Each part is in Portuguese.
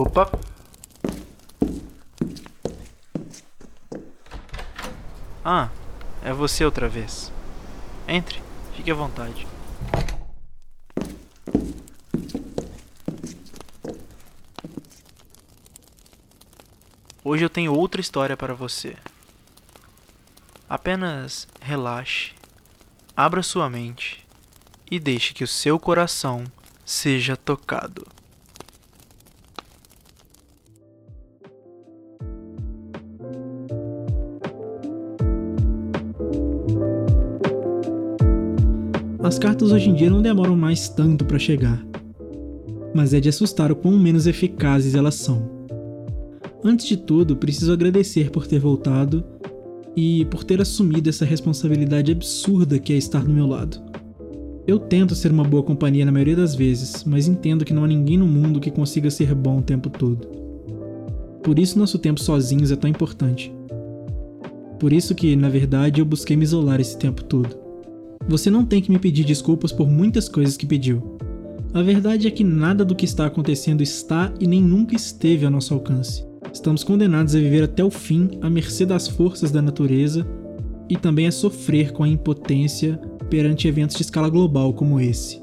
Opa! Ah, é você outra vez. Entre, fique à vontade. Hoje eu tenho outra história para você. Apenas relaxe, abra sua mente e deixe que o seu coração seja tocado. As cartas hoje em dia não demoram mais tanto para chegar, mas é de assustar o quão menos eficazes elas são. Antes de tudo, preciso agradecer por ter voltado e por ter assumido essa responsabilidade absurda que é estar do meu lado. Eu tento ser uma boa companhia na maioria das vezes, mas entendo que não há ninguém no mundo que consiga ser bom o tempo todo. Por isso nosso tempo sozinhos é tão importante. Por isso que, na verdade, eu busquei me isolar esse tempo todo. Você não tem que me pedir desculpas por muitas coisas que pediu. A verdade é que nada do que está acontecendo está e nem nunca esteve a nosso alcance. Estamos condenados a viver até o fim à mercê das forças da natureza e também a sofrer com a impotência perante eventos de escala global como esse,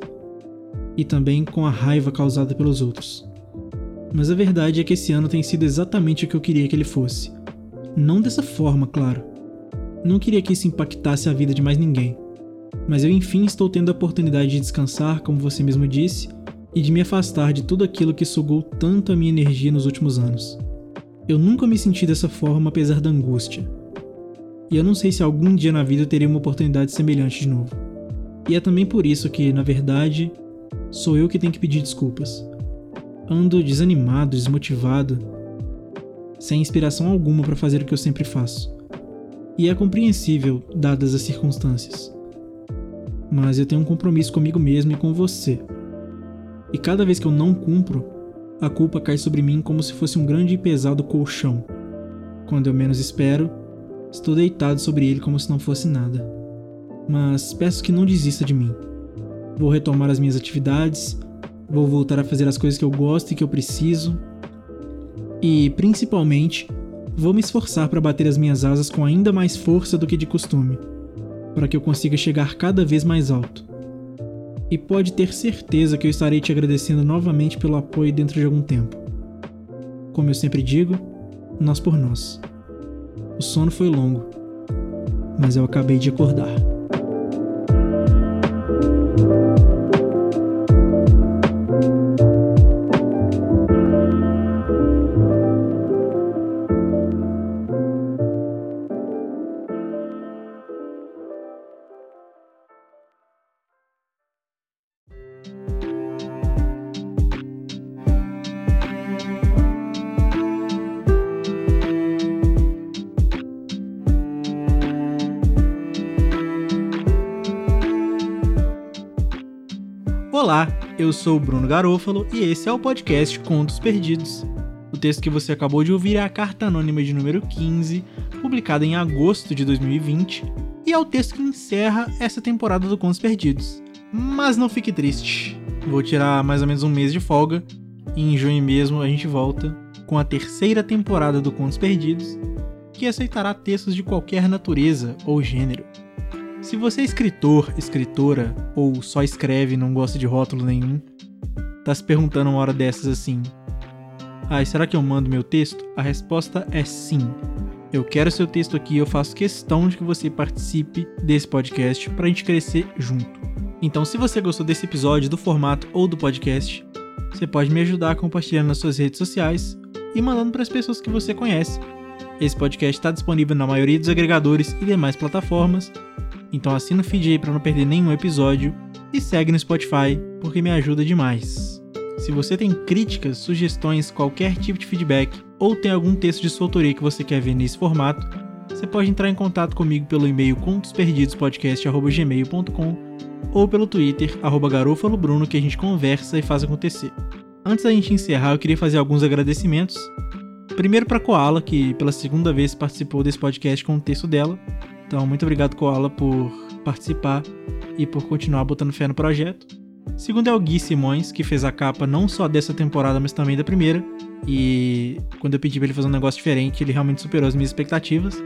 e também com a raiva causada pelos outros. Mas a verdade é que esse ano tem sido exatamente o que eu queria que ele fosse. Não dessa forma, claro. Não queria que isso impactasse a vida de mais ninguém. Mas eu enfim estou tendo a oportunidade de descansar, como você mesmo disse, e de me afastar de tudo aquilo que sugou tanto a minha energia nos últimos anos. Eu nunca me senti dessa forma apesar da angústia. E eu não sei se algum dia na vida eu teria uma oportunidade semelhante de novo. E é também por isso que, na verdade, sou eu que tenho que pedir desculpas. Ando desanimado, desmotivado, sem inspiração alguma para fazer o que eu sempre faço. E é compreensível, dadas as circunstâncias. Mas eu tenho um compromisso comigo mesmo e com você. E cada vez que eu não cumpro, a culpa cai sobre mim como se fosse um grande e pesado colchão. Quando eu menos espero, estou deitado sobre ele como se não fosse nada. Mas peço que não desista de mim. Vou retomar as minhas atividades, vou voltar a fazer as coisas que eu gosto e que eu preciso. E, principalmente, vou me esforçar para bater as minhas asas com ainda mais força do que de costume, para que eu consiga chegar cada vez mais alto e pode ter certeza que eu estarei te agradecendo novamente pelo apoio dentro de algum tempo. Como eu sempre digo, nós por nós. O sono foi longo, mas eu acabei de acordar. Eu sou o Bruno Garofalo e esse é o podcast Contos Perdidos. O texto que você acabou de ouvir é a carta anônima de número 15, publicada em agosto de 2020, e é o texto que encerra essa temporada do Contos Perdidos. Mas não fique triste, vou tirar mais ou menos um mês de folga e em junho mesmo a gente volta com a terceira temporada do Contos Perdidos, que aceitará textos de qualquer natureza ou gênero. Se você é escritor, escritora ou só escreve e não gosta de rótulo nenhum, tá se perguntando uma hora dessas assim: "Ah, será que eu mando meu texto?" A resposta é sim. Eu quero seu texto aqui eu faço questão de que você participe desse podcast para a gente crescer junto. Então, se você gostou desse episódio, do formato ou do podcast, você pode me ajudar compartilhando nas suas redes sociais e mandando para as pessoas que você conhece. Esse podcast está disponível na maioria dos agregadores e demais plataformas então assina o feed aí para não perder nenhum episódio e segue no Spotify, porque me ajuda demais. Se você tem críticas, sugestões, qualquer tipo de feedback ou tem algum texto de sua autoria que você quer ver nesse formato, você pode entrar em contato comigo pelo e-mail contosperdidospodcast.gmail.com ou pelo Twitter, garofalobruno, que a gente conversa e faz acontecer. Antes da gente encerrar, eu queria fazer alguns agradecimentos. Primeiro para Koala, que pela segunda vez participou desse podcast com o texto dela. Então, muito obrigado, Koala, por participar e por continuar botando fé no projeto. Segundo é o Gui Simões, que fez a capa não só dessa temporada, mas também da primeira. E quando eu pedi pra ele fazer um negócio diferente, ele realmente superou as minhas expectativas.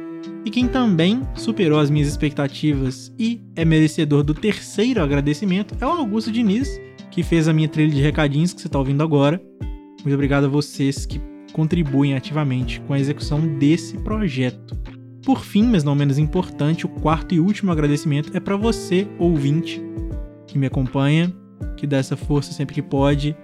E quem também superou as minhas expectativas e é merecedor do terceiro agradecimento é o Augusto Diniz, que fez a minha trilha de recadinhos que você está ouvindo agora. Muito obrigado a vocês que contribuem ativamente com a execução desse projeto. Por fim, mas não menos importante, o quarto e último agradecimento é para você, ouvinte, que me acompanha, que dá essa força sempre que pode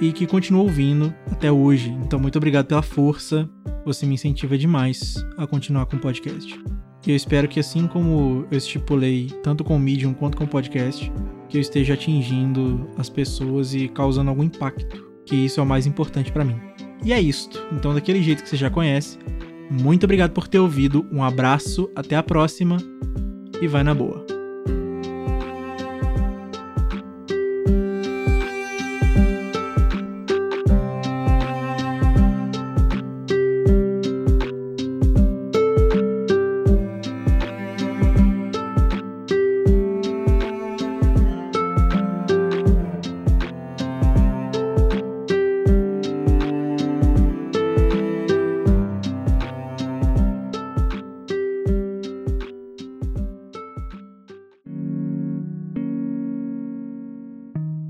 e que continua ouvindo até hoje. Então, muito obrigado pela força, você me incentiva demais a continuar com o podcast. E eu espero que, assim como eu estipulei, tanto com o Medium quanto com o podcast, que eu esteja atingindo as pessoas e causando algum impacto, que isso é o mais importante para mim. E é isto. Então, daquele jeito que você já conhece, muito obrigado por ter ouvido, um abraço, até a próxima e vai na boa.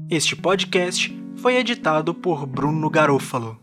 Este podcast foi editado por Bruno Garofalo.